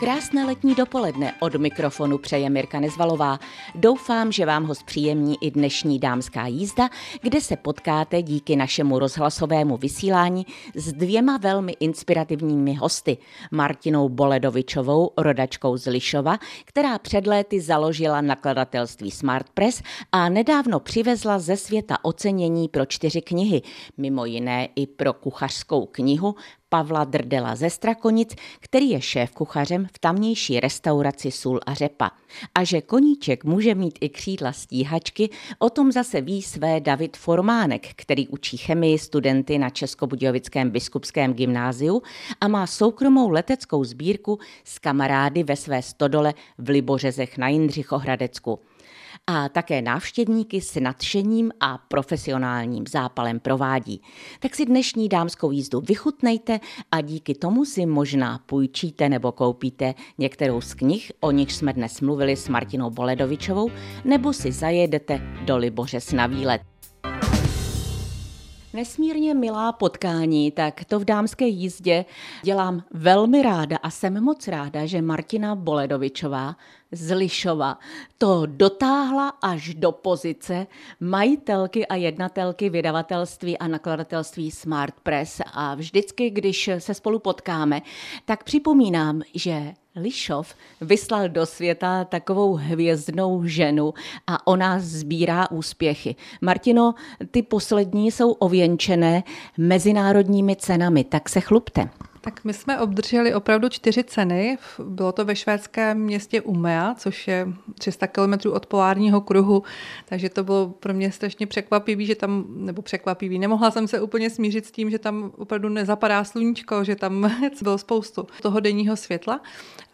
Krásné letní dopoledne od mikrofonu přeje Mirka Nezvalová. Doufám, že vám ho zpříjemní i dnešní dámská jízda, kde se potkáte díky našemu rozhlasovému vysílání s dvěma velmi inspirativními hosty. Martinou Boledovičovou, rodačkou z Lišova, která před léty založila nakladatelství Smart Press a nedávno přivezla ze světa ocenění pro čtyři knihy, mimo jiné i pro kuchařskou knihu Pavla Drdela ze Strakonic, který je šéf kuchařem v tamnější restauraci Sůl a řepa. A že koníček může mít i křídla stíhačky, o tom zase ví své David Formánek, který učí chemii studenty na Českobudějovickém biskupském gymnáziu a má soukromou leteckou sbírku s kamarády ve své stodole v Libořezech na Jindřichohradecku a také návštěvníky s nadšením a profesionálním zápalem provádí. Tak si dnešní dámskou jízdu vychutnejte a díky tomu si možná půjčíte nebo koupíte některou z knih, o nich jsme dnes mluvili s Martinou Boledovičovou, nebo si zajedete do Libořes na výlet. Nesmírně milá potkání, tak to v dámské jízdě dělám velmi ráda a jsem moc ráda, že Martina Boledovičová z Lišova to dotáhla až do pozice majitelky a jednatelky vydavatelství a nakladatelství Smart Press. A vždycky, když se spolu potkáme, tak připomínám, že Lišov vyslal do světa takovou hvězdnou ženu a ona sbírá úspěchy. Martino, ty poslední jsou ověnčené mezinárodními cenami, tak se chlupte. Tak my jsme obdrželi opravdu čtyři ceny. Bylo to ve švédském městě Umea, což je 300 kilometrů od polárního kruhu, takže to bylo pro mě strašně překvapivý, že tam, nebo překvapivý, nemohla jsem se úplně smířit s tím, že tam opravdu nezapadá sluníčko, že tam bylo spoustu toho denního světla.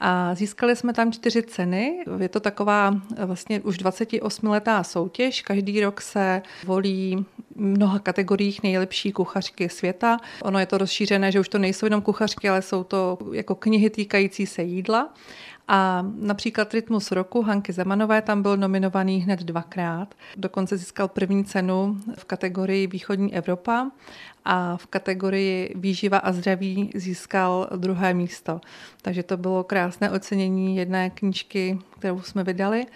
A získali jsme tam čtyři ceny. Je to taková vlastně už 28 letá soutěž. Každý rok se volí mnoha kategoriích nejlepší kuchařky světa. Ono je to rozšířené, že už to nejsou jenom kuchařky, ale jsou to jako knihy týkající se jídla. A například Rytmus roku Hanky Zemanové tam byl nominovaný hned dvakrát. Dokonce získal první cenu v kategorii Východní Evropa a v kategorii Výživa a zdraví získal druhé místo. Takže to bylo krásné ocenění jedné knížky, kterou jsme vydali.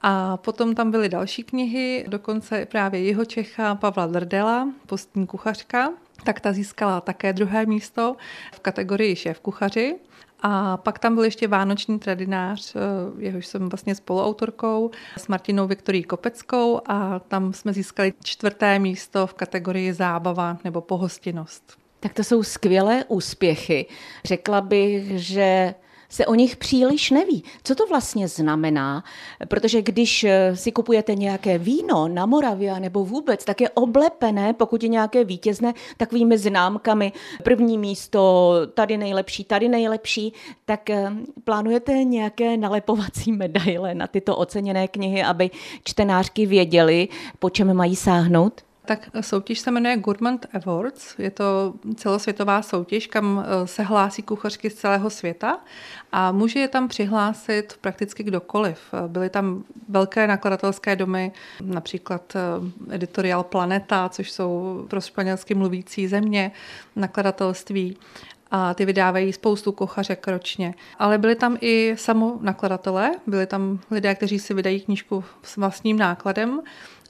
A potom tam byly další knihy, dokonce právě jeho Čecha Pavla Drdela, postní kuchařka, tak ta získala také druhé místo v kategorii šéf kuchaři. A pak tam byl ještě Vánoční tradinář, eh, jehož jsem vlastně spoluautorkou s Martinou Viktorí Kopeckou a tam jsme získali čtvrté místo v kategorii zábava nebo pohostinnost. Tak to jsou skvělé úspěchy. Řekla bych, že se o nich příliš neví. Co to vlastně znamená? Protože když eh, si kupujete nějaké víno na Moravě nebo vůbec, tak je oblepené, pokud je nějaké vítězné, takovými známkami. První místo, tady nejlepší, tady nejlepší. Tak eh, plánujete nějaké nalepovací medaile na tyto oceněné knihy, aby čtenářky věděli, po čem mají sáhnout? Tak soutěž se jmenuje Gourmand Awards. Je to celosvětová soutěž, kam eh, se hlásí kuchařky z celého světa a může je tam přihlásit prakticky kdokoliv. Byly tam velké nakladatelské domy, například eh, Editorial Planeta, což jsou pro španělsky mluvící země, nakladatelství a ty vydávají spoustu kuchařek ročně. Ale byli tam i samonakladatelé, byli tam lidé, kteří si vydají knížku s vlastním nákladem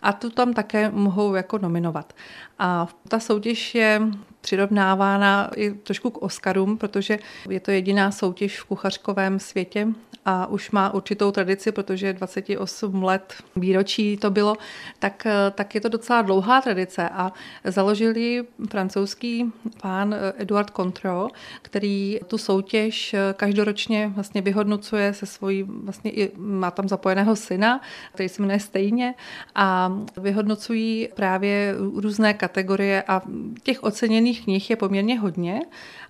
a tu tam také mohou jako nominovat. A ta soutěž je přirovnávána i trošku k Oscarům, protože je to jediná soutěž v kuchařkovém světě a už má určitou tradici, protože 28 let výročí to bylo, tak, tak je to docela dlouhá tradice. A založili francouzský pán Eduard Contro, který tu soutěž každoročně vlastně vyhodnocuje se svojí, vlastně i má tam zapojeného syna, který se jmenuje stejně a vyhodnocují právě různé kategorie a těch oceněných knih je poměrně hodně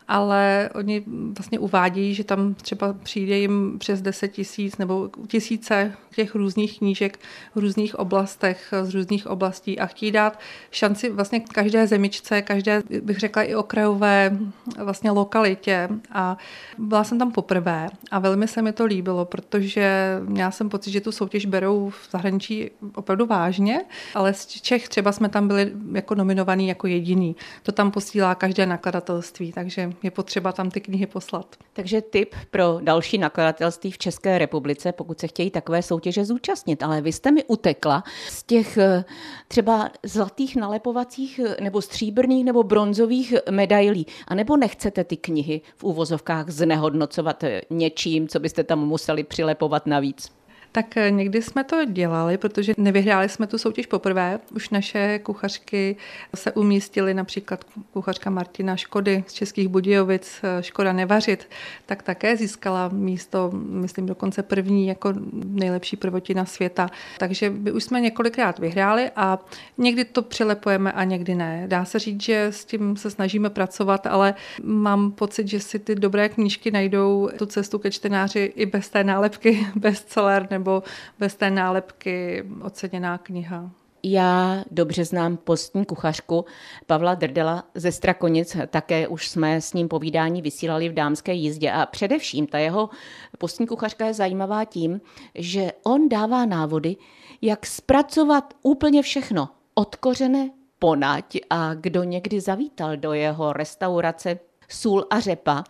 ale oni vlastně uvádějí, že tam třeba přijde jim přes 10 tisíc nebo tisíce těch různých knížek v různých oblastech, z různých oblastí a chtějí dát šanci vlastně každé zemičce, každé, bych řekla i okrajové vlastně lokalitě a byla jsem tam poprvé a velmi se mi to líbilo, protože měla jsem pocit, že tu soutěž berou v zahraničí opravdu vážně, ale z Čech třeba jsme tam byli jako nominovaný jako jediný. To tam posílá každé nakladatelství, takže je potřeba tam ty knihy poslat. Takže tip pro další nakladatelství v České republice, pokud se chtějí takové soutěže zúčastnit. Ale vy jste mi utekla z těch eh, třeba zlatých nalepovacích eh, nebo stříbrných nebo bronzových medailí. A nebo nechcete ty knihy v úvozovkách znehodnocovat eh, něčím, co byste tam museli přilepovat navíc? Tak eh, někdy jsme to dělali, protože nevyhráli jsme tu soutěž poprvé. Už naše kuchařky se umístily, například kuchařka Martina Škody z Českých Budějovic, eh, Škoda Nevařit, tak také získala místo, myslím dokonce první jako nejlepší prvotina světa. Takže by už jsme několikrát vyhráli a někdy to přilepujeme a někdy ne. Dá se říct, že s tím se snažíme pracovat, ale mám pocit, že si ty dobré knížky najdou tu cestu ke čtenáři i bez té nálepky bestseller nebo bez té nálepky oceněná kniha. Já dobře znám postní kuchařku Pavla Drdela ze Strakonic, také už jsme s ním povídání vysílali v dámské jízdě. A především ta jeho postní kuchařka je zajímavá tím, že on dává návody, jak zpracovat úplně všechno, od kořene ponať a kdo někdy zavítal do jeho restaurace Sůl a řepa,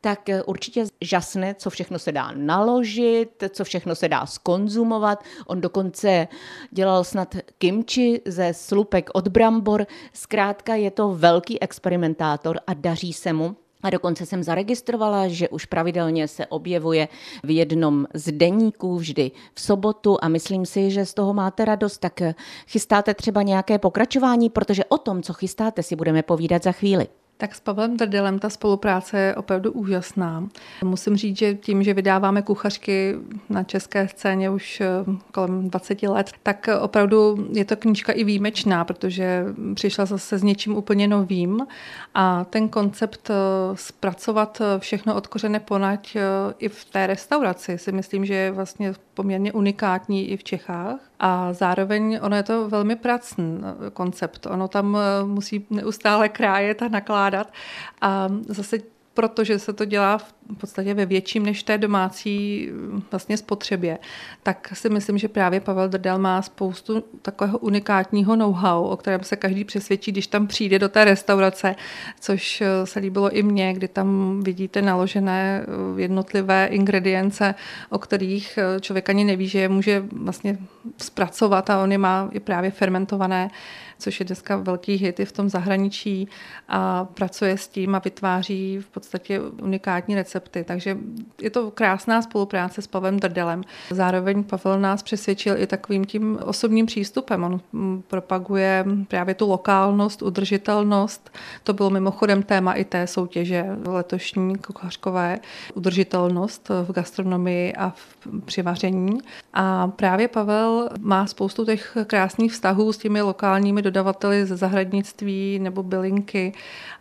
tak eh, určitě žasne, co všechno se dá naložit, co všechno se dá skonzumovat. On dokonce dělal snad kimči ze slupek od brambor. Zkrátka je to velký experimentátor a daří se mu. A dokonce jsem zaregistrovala, že už pravidelně se objevuje v jednom z deníků vždy v sobotu a myslím si, že z toho máte radost. Tak eh, chystáte třeba nějaké pokračování, protože o tom, co chystáte, si budeme povídat za chvíli. Tak s Pavlem Drdelem ta spolupráce je opravdu úžasná. Musím říct, že tím, že vydáváme kuchařky na české scéně už eh, kolem 20 let, tak opravdu je to knížka i výjimečná, protože přišla zase s něčím úplně novým a ten koncept eh, zpracovat všechno od kořene ponať eh, i v té restauraci si myslím, že je vlastně poměrně unikátní i v Čechách. A zároveň ono je to velmi pracný koncept. Ono tam musí neustále krájet a nakládat. A zase protože se to dělá v podstatě ve větším než té domácí vlastně spotřebě, tak si myslím, že právě Pavel Drdel má spoustu takového unikátního know-how, o kterém se každý přesvědčí, když tam přijde do té restaurace, což eh, se líbilo i mně, kdy tam vidíte naložené eh, jednotlivé ingredience, o kterých eh, člověk ani neví, že je může vlastně zpracovat a on je má i právě fermentované což je dneska velký hit i v tom zahraničí a pracuje s tím a vytváří v podstatě unikátní recepty. Takže je to krásná spolupráce s Pavem Drdelem. Zároveň Pavel nás přesvědčil i takovým tím osobním přístupem. On propaguje právě tu lokálnost, udržitelnost. To bylo mimochodem téma i té soutěže letošní kuchařkové. Udržitelnost v gastronomii a v přivaření. A právě Pavel má spoustu těch krásných vztahů s těmi lokálními dodavateli ze zahradnictví nebo bylinky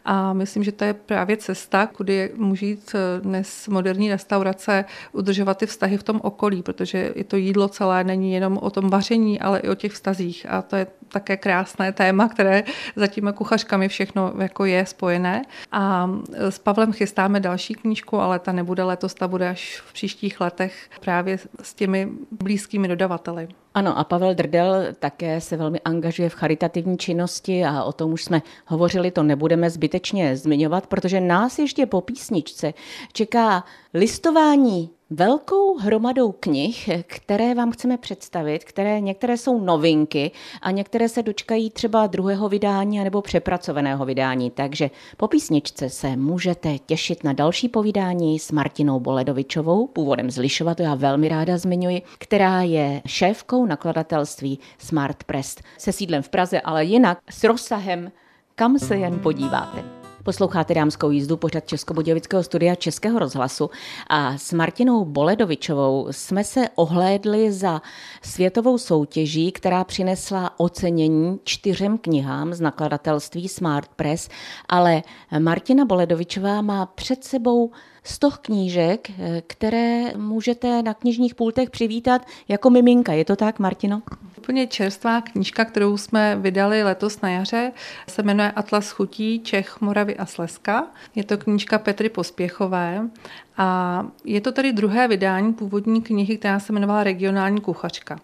a myslím, že to je právě cesta, kudy může jít eh, dnes moderní restaurace udržovat ty vztahy v tom okolí, protože i to jídlo celé není jenom o tom vaření, ale i o těch vztazích. A to je také krásné téma, které za těmi kuchařkami všechno jako je spojené. A eh, s Pavlem chystáme další knížku, ale ta nebude letos, ta bude až v příštích letech právě s těmi blízkými dodavateli. Ano, a Pavel Drdel také se velmi angažuje v charitativní činnosti a o tom už jsme hovořili, to nebudeme zbytečně zmiňovat, protože nás ještě po písničce čeká listování velkou hromadou knih, které vám chceme představit, které některé jsou novinky a některé se dočkají třeba druhého vydání nebo přepracovaného vydání. Takže po písničce se můžete těšit na další povídání s Martinou Boledovičovou, původem z Lišova, to já velmi ráda zmiňuji, která je šéfkou nakladatelství Smart Press se sídlem v Praze, ale jinak s rozsahem, kam se jen podíváte. Posloucháte dámskou jízdu pořad Českobudějovického studia Českého rozhlasu. A s Martinou Boledovičovou jsme se ohlédli za světovou soutěží, která přinesla ocenění čtyřem knihám z nakladatelství Smart Press, ale Martina Boledovičová má před sebou stoch knížek, které můžete na knižních pultech přivítat jako miminka. Je to tak, Martino? Úplně čerstvá knížka, kterou jsme vydali letos na jaře, se jmenuje Atlas chutí Čech, Moravy a Slezska. Je to knížka Petry Pospěchové a je to tedy druhé vydání původní knihy, která se jmenovala Regionální kuchařka.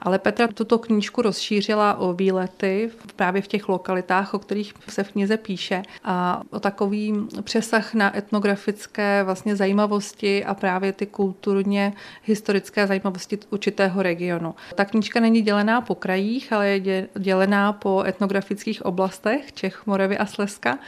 Ale Petra tuto knížku rozšířila o výlety právě v těch lokalitách, o kterých se v knize píše a o takový přesah na etnografické vlastně zajímavosti a právě ty kulturně historické zajímavosti určitého regionu. Ta knížka není dělená po krajích, ale je dělená po etnografických oblastech Čech, Moravy a Slezska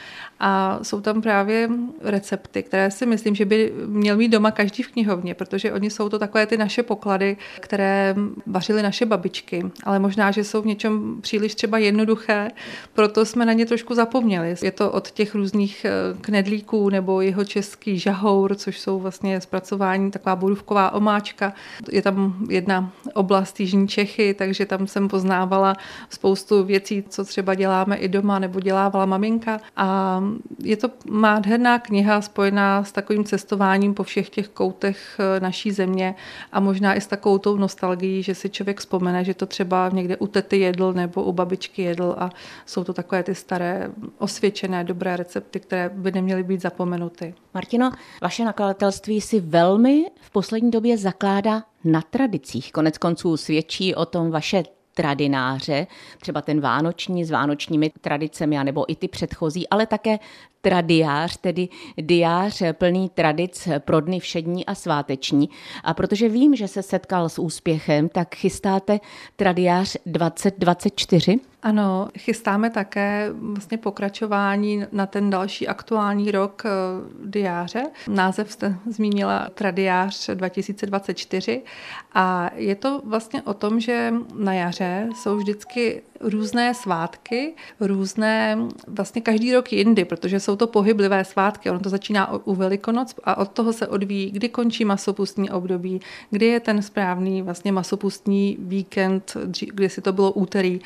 a jsou tam právě recepty, které si myslím, že by měl mít doma každý v knihovně, protože oni jsou to takové ty naše poklady, které vařily naše babičky, ale možná, že jsou v něčem příliš třeba jednoduché, proto jsme na ně trošku zapomněli. Je to od těch různých eh, knedlíků nebo jeho český žahour, což jsou vlastně zpracování taková borůvková omáčka. Je tam jedna oblast Jižní Čechy, takže tam jsem poznávala spoustu věcí, co třeba děláme i doma nebo dělávala maminka. A je to nádherná kniha spojená s takovým cestováním po všech těch koutech eh, naší země a možná i s takovou tou nostalgií, že si člověk vzpomene, že to třeba někde u tety jedl nebo u babičky jedl a jsou to takové ty staré osvědčené dobré recepty, které by neměly být zapomenuty. Martino, vaše nakladatelství si velmi v poslední době zakládá na tradicích. Konec konců svědčí o tom vaše tradináře, třeba ten vánoční s vánočními tradicemi, nebo i ty předchozí, ale také tradiář, tedy diář plný tradic pro dny všední a sváteční. A protože vím, že se setkal s úspěchem, tak chystáte tradiář 2024? Ano, chystáme také vlastně pokračování na ten další aktuální rok eh, diáře. Název jste zmínila Tradiář 2024 a je to vlastně o tom, že na jaře jsou vždycky různé svátky, různé, vlastně každý rok jindy, protože jsou to pohyblivé svátky. Ono to začíná u Velikonoc a od toho se odvíjí, kdy končí masopustní období, kdy je ten správný vlastně masopustní víkend, kdy si to bylo úterý,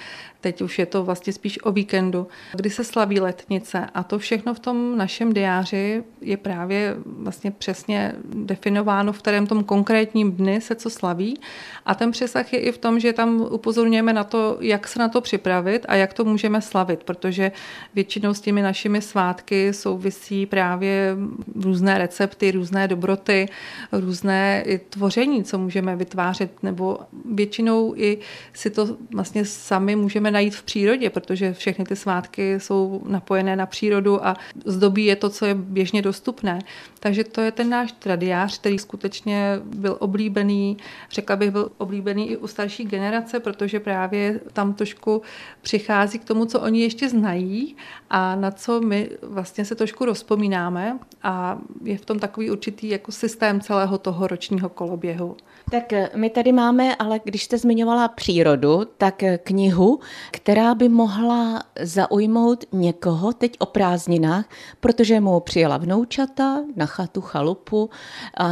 teď už je to vlastně spíš o víkendu, kdy se slaví letnice? A to všechno v tom našem diáři je právě vlastně přesně definováno, v kterém tom konkrétním dny se co slaví. A ten přesah je i v tom, že tam upozorňujeme na to, jak se na to připravit a jak to můžeme slavit, protože většinou s těmi našimi svátky souvisí právě různé recepty, různé dobroty, různé i tvoření, co můžeme vytvářet, nebo většinou i si to vlastně sami můžeme najít v přírodě, protože všechny ty svátky jsou napojené na přírodu a zdobí je to, co je běžně dostupné. Takže to je ten náš tradiář, který skutečně byl oblíbený, řekla bych, byl oblíbený i u starší generace, protože právě tam trošku přichází k tomu, co oni ještě znají a na co my vlastně se trošku rozpomínáme a je v tom takový určitý jako systém celého toho ročního koloběhu. Tak eh, my tady máme, ale když jste zmiňovala přírodu, tak eh, knihu, která by mohla zaujmout někoho teď o prázdninách, protože mu přijela vnoučata na chatu, chalupu,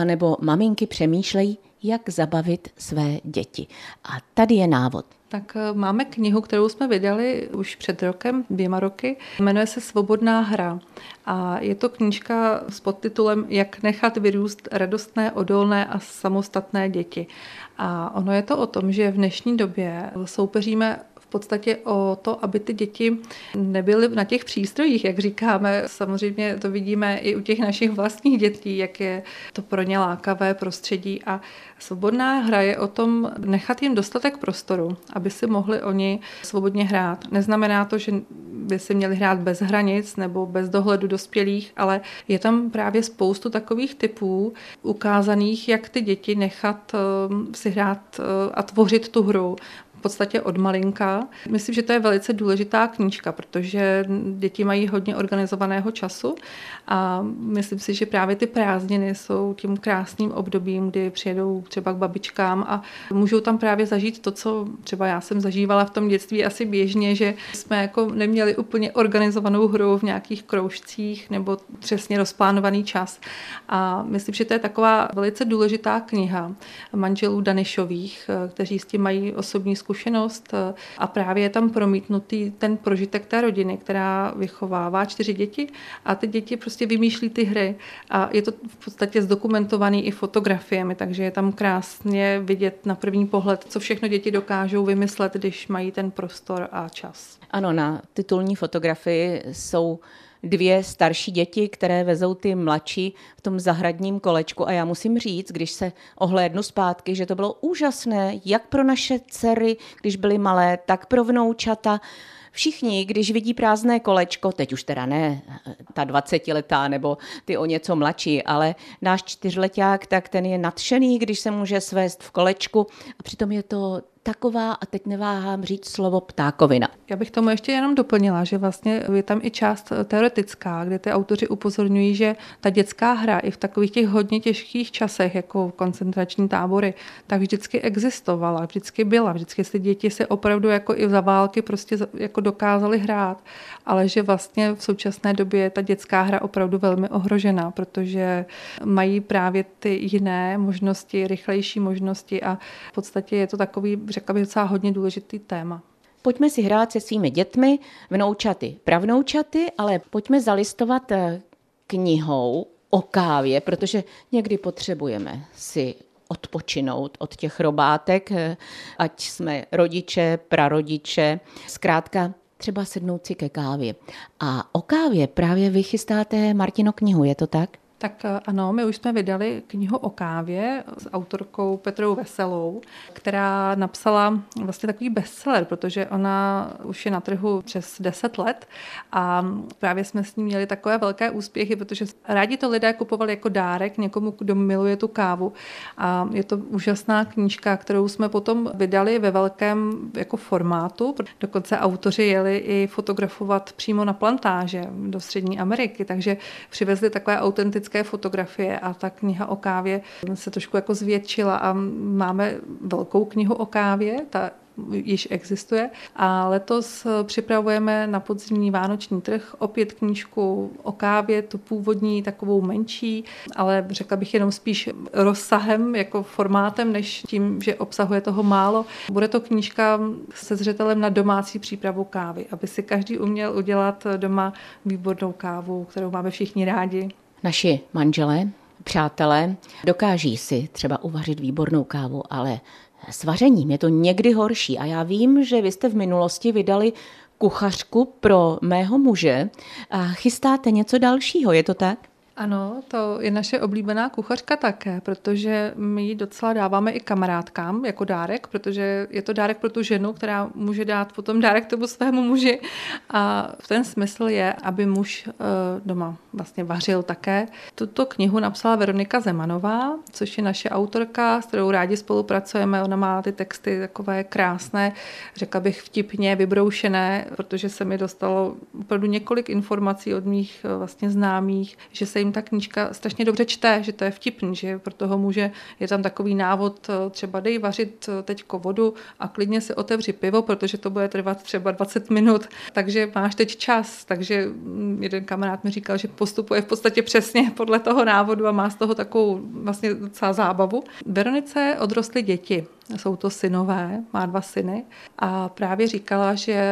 nebo maminky přemýšlejí, jak zabavit své děti. A tady je návod. Tak eh, máme knihu, kterou jsme vydali už před rokem, dvěma roky. Jmenuje se Svobodná hra. A je to knížka s podtitulem Jak nechat vyrůst radostné, odolné a samostatné děti. A ono je to o tom, že v dnešní době soupeříme podstatě o to, aby ty děti nebyly na těch přístrojích, jak říkáme. Samozřejmě to vidíme i u těch našich vlastních dětí, jak je to pro ně lákavé prostředí a svobodná hra je o tom nechat jim dostatek prostoru, aby si mohli oni svobodně hrát. Neznamená to, že by si měli hrát bez hranic nebo bez dohledu dospělých, ale je tam právě spoustu takových typů ukázaných, jak ty děti nechat um, si hrát uh, a tvořit tu hru podstatě od malinka. Myslím, že to je velice důležitá knížka, protože děti mají hodně organizovaného času a myslím si, že právě ty prázdniny jsou tím krásným obdobím, kdy přijedou třeba k babičkám a můžou tam právě zažít to, co třeba já jsem zažívala v tom dětství asi běžně, že jsme jako neměli úplně organizovanou hru v nějakých kroužcích nebo přesně rozplánovaný čas. A myslím, že to je taková velice důležitá kniha manželů Danišových, kteří s tím mají osobní zkušenost a právě je tam promítnutý ten prožitek té rodiny, která vychovává čtyři děti a ty děti prostě vymýšlí ty hry a je to v podstatě zdokumentovaný i fotografiemi, takže je tam krásně vidět na první pohled, co všechno děti dokážou vymyslet, když mají ten prostor a čas. Ano, na titulní fotografii jsou dvě starší děti, které vezou ty mladší v tom zahradním kolečku. A já musím říct, když se ohlédnu zpátky, že to bylo úžasné, jak pro naše dcery, když byly malé, tak pro vnoučata. Všichni, když vidí prázdné kolečko, teď už teda ne ta 20-letá nebo ty o něco mladší, ale náš čtyřleták, tak ten je nadšený, když se může svést v kolečku a přitom je to taková, a teď neváhám říct slovo ptákovina. Já bych tomu ještě jenom doplnila, že vlastně je tam i část teoretická, kde ty autoři upozorňují, že ta dětská hra i v takových těch hodně těžkých časech, jako koncentrační tábory, tak vždycky existovala, vždycky byla, vždycky ty děti se opravdu jako i za války prostě jako dokázali hrát, ale že vlastně v současné době je ta dětská hra opravdu velmi ohrožená, protože mají právě ty jiné možnosti, rychlejší možnosti a v podstatě je to takový řekla bych, docela hodně důležitý téma. Pojďme si hrát se svými dětmi, vnoučaty, pravnoučaty, ale pojďme zalistovat eh, knihou o kávě, protože někdy potřebujeme si odpočinout od těch robátek, eh, ať jsme rodiče, prarodiče, zkrátka třeba sednout si ke kávě. A o kávě právě vy chystáte Martino knihu, je to tak? Tak eh, ano, my už jsme vydali knihu o kávě s autorkou Petrou Veselou, která napsala vlastně takový bestseller, protože ona už je na trhu přes 10 let a právě jsme s ní měli takové velké úspěchy, protože rádi to lidé kupovali jako dárek někomu, kdo miluje tu kávu. A je to úžasná knížka, kterou jsme potom vydali ve velkém jako formátu. Dokonce autoři jeli i fotografovat přímo na plantáže do Střední Ameriky, takže přivezli takové autentické hezké fotografie a ta kniha o kávě se trošku jako zvětšila a máme velkou knihu o kávě, ta již existuje. A letos připravujeme na podzimní vánoční trh opět knížku o kávě, tu původní, takovou menší, ale řekla bych jenom spíš rozsahem, jako formátem, než tím, že obsahuje toho málo. Bude to knížka se zřetelem na domácí přípravu kávy, aby si každý uměl udělat doma výbornou kávu, kterou máme všichni rádi naši manželé, přátelé, dokáží si třeba uvařit výbornou kávu, ale s vařením je to někdy horší. A já vím, že vy jste v minulosti vydali kuchařku pro mého muže a chystáte něco dalšího, je to tak? Ano, to je naše oblíbená kuchařka také, protože my ji docela dáváme i kamarádkám jako dárek, protože je to dárek pro tu ženu, která může dát potom dárek tomu svému muži. A ten smysl je, aby muž eh, doma vlastně vařil také. Tuto knihu napsala Veronika Zemanová, což je naše autorka, s kterou rádi spolupracujeme. Ona má ty texty takové krásné, řekla bych vtipně vybroušené, protože se mi dostalo opravdu několik informací od mých eh, vlastně známých, že se jim ta knížka strašně dobře čte, že to je vtipný, že pro toho může, je tam takový návod, eh, třeba dej vařit eh, teďko vodu a klidně si otevři pivo, protože to bude trvat třeba 20 minut, takže máš teď čas. Takže mm, jeden kamarád mi říkal, že postupuje v podstatě přesně podle toho návodu a má z toho takovou vlastně docela zábavu. Veronice odrostly děti jsou to synové, má dva syny a právě říkala, že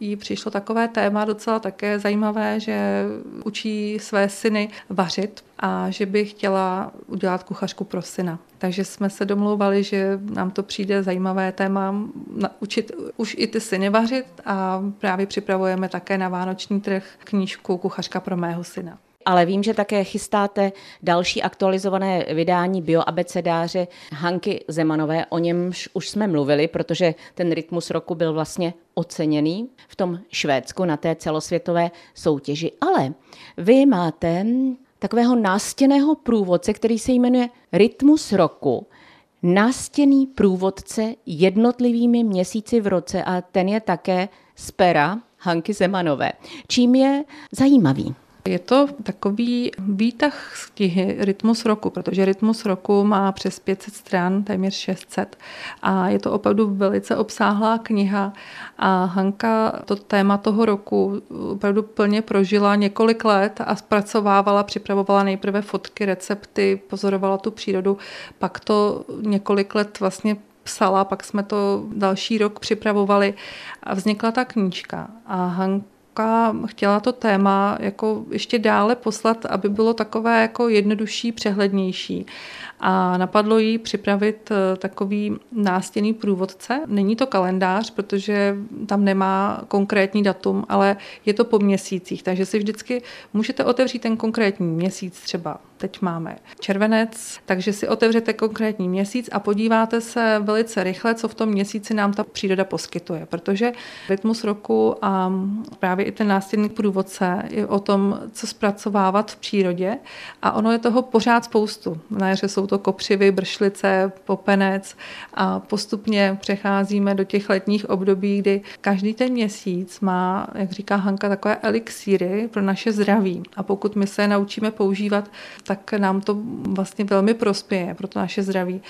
jí přišlo takové téma docela také zajímavé, že učí své syny vařit a že by chtěla udělat kuchařku pro syna. Takže jsme se domlouvali, že nám to přijde zajímavé téma učit už i ty syny vařit a právě připravujeme také na vánoční trh knížku Kuchařka pro mého syna ale vím, že také chystáte další aktualizované vydání bioabecedáře Hanky Zemanové. O němž už jsme mluvili, protože ten rytmus roku byl vlastně oceněný v tom Švédsku na té celosvětové soutěži. Ale vy máte takového nástěného průvodce, který se jmenuje Rytmus roku. nástěný průvodce jednotlivými měsíci v roce a ten je také z pera Hanky Zemanové. Čím je zajímavý? Je to takový výtah z knihy Rytmus roku, protože Rytmus roku má přes 500 stran, téměř 600 a je to opravdu velice obsáhlá kniha a Hanka to téma toho roku opravdu plně prožila několik let a zpracovávala, připravovala nejprve fotky, recepty, pozorovala tu přírodu, pak to několik let vlastně psala, pak jsme to další rok připravovali a vznikla ta knížka. A Hanka Hanka chtěla to téma jako ještě dále poslat, aby bylo takové jako jednodušší, přehlednější. A napadlo jí připravit eh, takový nástěný průvodce. Není to kalendář, protože tam nemá konkrétní datum, ale je to po měsících, takže si vždycky můžete otevřít ten konkrétní měsíc, třeba. Teď máme červenec, takže si otevřete konkrétní měsíc a podíváte se velice rychle, co v tom měsíci nám ta příroda poskytuje, protože rytmus roku a právě i ten nástěnný průvodce je o tom, co zpracovávat v přírodě a ono je toho pořád spoustu. Na jaře jsou to kopřivy, bršlice, popenec a postupně přecházíme do těch letních období, kdy každý ten měsíc má, jak říká Hanka, takové elixíry pro naše zdraví. A pokud my se naučíme používat, tak nám to vlastně velmi prospěje pro to naše zdraví.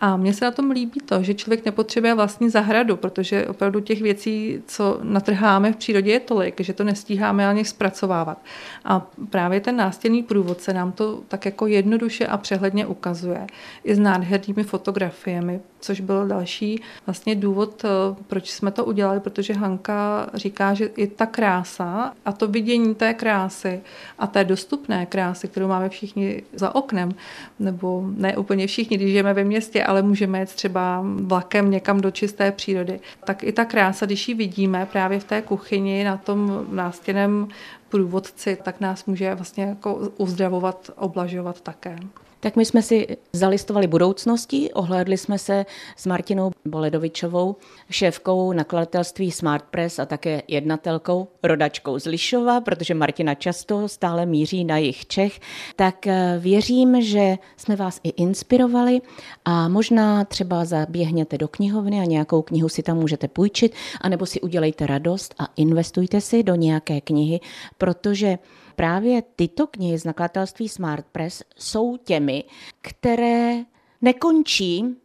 A mně se na tom líbí to, že člověk nepotřebuje vlastní zahradu, protože opravdu těch věcí, co natrháme v přírodě, je tolik, že to nestíháme ani zpracovávat. A právě ten nástěnný průvodce nám to tak jako jednoduše a přehledně ukazuje. I s nádhernými fotografiemi, což byl další vlastně důvod, eh, proč jsme to udělali, protože Hanka říká, že i ta krása a to vidění té krásy a té dostupné krásy, kterou máme všichni za oknem, nebo ne úplně všichni, když žijeme ve městě, ale můžeme jet třeba vlakem někam do čisté přírody, tak i ta krása, když ji vidíme právě v té kuchyni na tom nástěném průvodci, tak nás může vlastně jako uzdravovat, oblažovat také. Tak my jsme si zalistovali budoucnosti, ohlédli jsme se s Martinou Boledovičovou, šéfkou nakladatelství Smart Press a také jednatelkou, rodačkou z Lišova, protože Martina často stále míří na jich Čech, tak eh, věřím, že jsme vás i inspirovali a možná třeba zaběhněte do knihovny a nějakou knihu si tam můžete půjčit, anebo si udělejte radost a investujte si do nějaké knihy, protože právě tyto knihy z nakladatelství Smart Press jsou těmi, které nekončí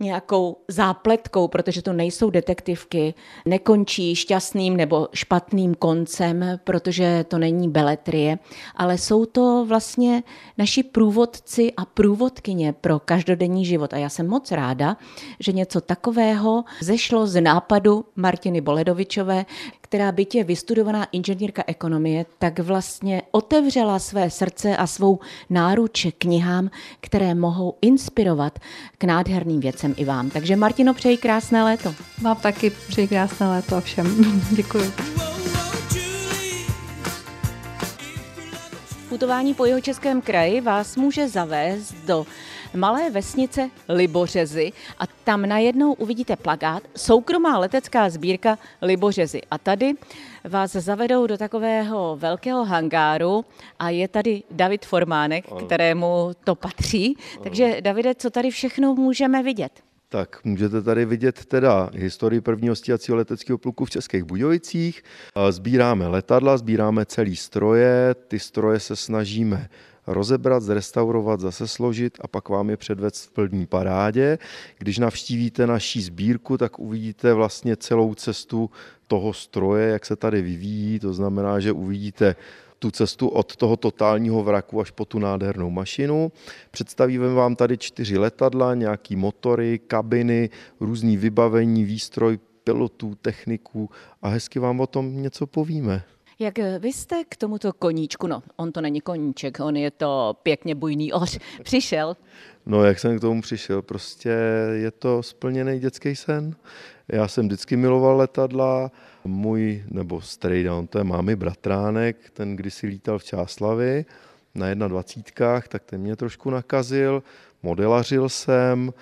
nějakou zápletkou, protože to nejsou detektivky, nekončí šťastným nebo špatným koncem, protože to není beletrie, ale jsou to vlastně naši průvodci a průvodkyně pro každodenní život. A já jsem moc ráda, že něco takového zešlo z nápadu Martiny Boledovičové, která byť je vystudovaná inženýrka ekonomie, tak vlastně otevřela své srdce a svou náruč knihám, které mohou inspirovat k nádherným věcem i vám. Takže Martino, přeji krásné léto. Vám taky přeji krásné léto a všem. Děkuji. Putování po jeho českém kraji vás může zavést do malé vesnice Libořezy a tam najednou uvidíte plagát Soukromá letecká sbírka Libořezy. A tady vás zavedou do takového velkého hangáru a je tady David Formánek, ano. kterému to patří. Ano. Takže Davide, co tady všechno můžeme vidět? Tak můžete tady vidět teda historii prvního stíhacího leteckého pluku v Českých Budějovicích. Sbíráme letadla, sbíráme celý stroje, ty stroje se snažíme rozebrat, zrestaurovat, zase složit a pak vám je předvést v plní parádě. Když navštívíte naší sbírku, tak uvidíte vlastně celou cestu toho stroje, jak se tady vyvíjí. To znamená, že uvidíte tu cestu od toho totálního vraku až po tu nádhernou mašinu. Představíme vám tady čtyři letadla, nějaký motory, kabiny, různý vybavení, výstroj pilotů, techniků a hezky vám o tom něco povíme. Jak vy jste k tomuto koníčku, no on to není koníček, on je to pěkně bujný oř, přišel? No jak jsem k tomu přišel, prostě je to splněný dětský sen. Já jsem vždycky miloval letadla, můj, nebo strejda, on to je mámy bratránek, ten kdysi lítal v Čáslavi na 21, tak ten mě trošku nakazil, modelařil jsem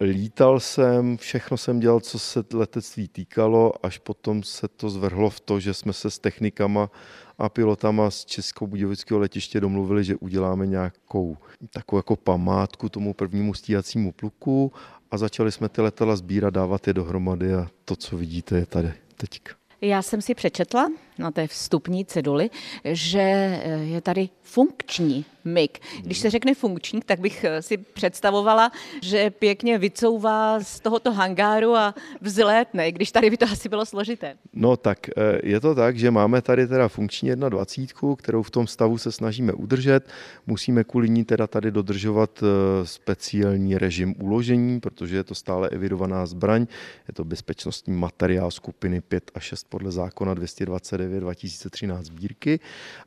Lítal jsem, všechno jsem dělal, co se letectví týkalo, až potom se to zvrhlo v to, že jsme se s technikama a pilotama z Českobudějovického letiště domluvili, že uděláme nějakou takovou jako památku tomu prvnímu stíhacímu pluku a začali jsme ty letadla sbírat, dávat je dohromady a to, co vidíte, je tady teďka. Já jsem si přečetla na té vstupní ceduli, že je tady funkční MIG. Když se řekne funkční, tak bych si představovala, že pěkně vycouvá z tohoto hangáru a vzlétne, když tady by to asi bylo složité. No tak eh, je to tak, že máme tady teda funkční 1.20, kterou v tom stavu se snažíme udržet. Musíme kvůli ní teda tady dodržovat eh, speciální režim uložení, protože je to stále evidovaná zbraň. Je to bezpečnostní materiál skupiny 5 a 6 podle zákona 229 2013 sbírky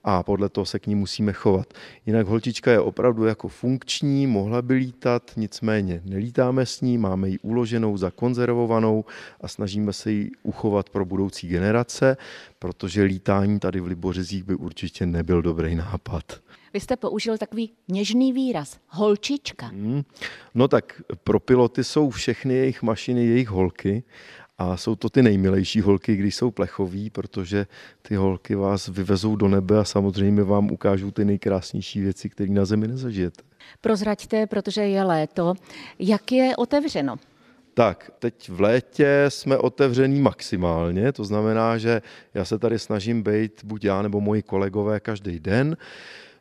a podle toho se k ní musíme chovat. Jinak holčička je opravdu jako funkční, mohla by lítat, nicméně nelítáme s ní, máme ji uloženou, zakonzervovanou a snažíme se ji uchovat pro budoucí generace, protože lítání tady v Libořezích by určitě nebyl dobrý nápad. Vy jste použil takový něžný výraz, holčička. Hmm. No tak pro piloty jsou všechny jejich mašiny jejich holky a jsou to ty nejmilejší holky, když jsou plechoví, protože ty holky vás vyvezou do nebe a samozřejmě vám ukážou ty nejkrásnější věci, které na zemi nezažijete. Prozraďte, protože je léto. Jak je otevřeno? Tak, teď v létě jsme otevření maximálně, to znamená, že já se tady snažím být buď já nebo moji kolegové každý den.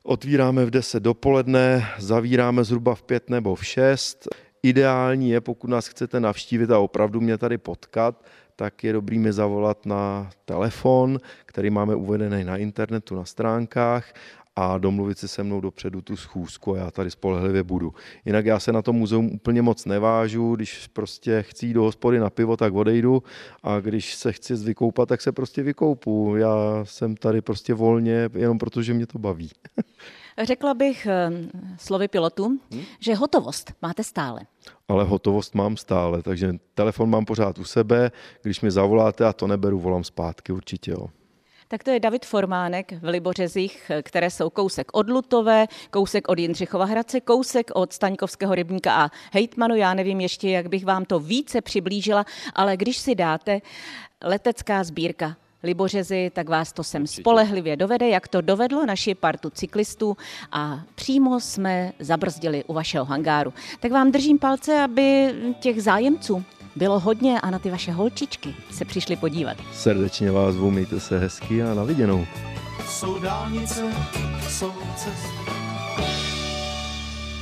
Otvíráme v 10 dopoledne, zavíráme zhruba v 5 nebo v 6. Ideální je, pokud nás chcete navštívit a opravdu mě tady potkat, tak je dobrý mi zavolat na telefon, který máme uvedený na internetu, na stránkách a domluvit si se mnou dopředu tu schůzku a já tady spolehlivě budu. Jinak já se na to muzeum úplně moc nevážu, když prostě chci jít do hospody na pivo, tak odejdu a když se chci vykoupat, tak se prostě vykoupu. Já jsem tady prostě volně, jenom protože mě to baví. Řekla bych eh, slovy pilotu, hmm? že hotovost máte stále. Ale hotovost mám stále, takže telefon mám pořád u sebe, když mi zavoláte a to neberu, volám zpátky určitě. Jo. Tak to je David Formánek v Libořezích, které jsou kousek od Lutové, kousek od Jindřichova Hradce, kousek od Staňkovského rybníka a hejtmanu. Já nevím ještě, jak bych vám to více přiblížila, ale když si dáte letecká sbírka Libořezy, tak vás to sem spolehlivě dovede, jak to dovedlo naši partu cyklistů a přímo jsme zabrzdili u vašeho hangáru. Tak vám držím palce, aby těch zájemců bylo hodně a na ty vaše holčičky se přišli podívat. Srdečně vás zvu, mějte se hezky a na viděnou. Jsou dálnice, jsou cesty.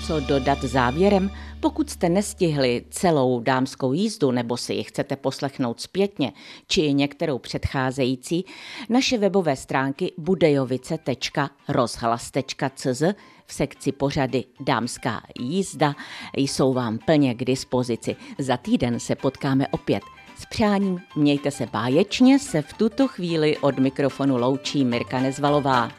Co dodat závěrem? Pokud jste nestihli celou dámskou jízdu nebo si ji chcete poslechnout zpětně, či některou předcházející, naše webové stránky budejovice.rozhlas.cz v sekci pořady Dámská jízda jsou vám plně k dispozici. Za týden se potkáme opět. S přáním mějte se báječně, se v tuto chvíli od mikrofonu loučí Mirka Nezvalová.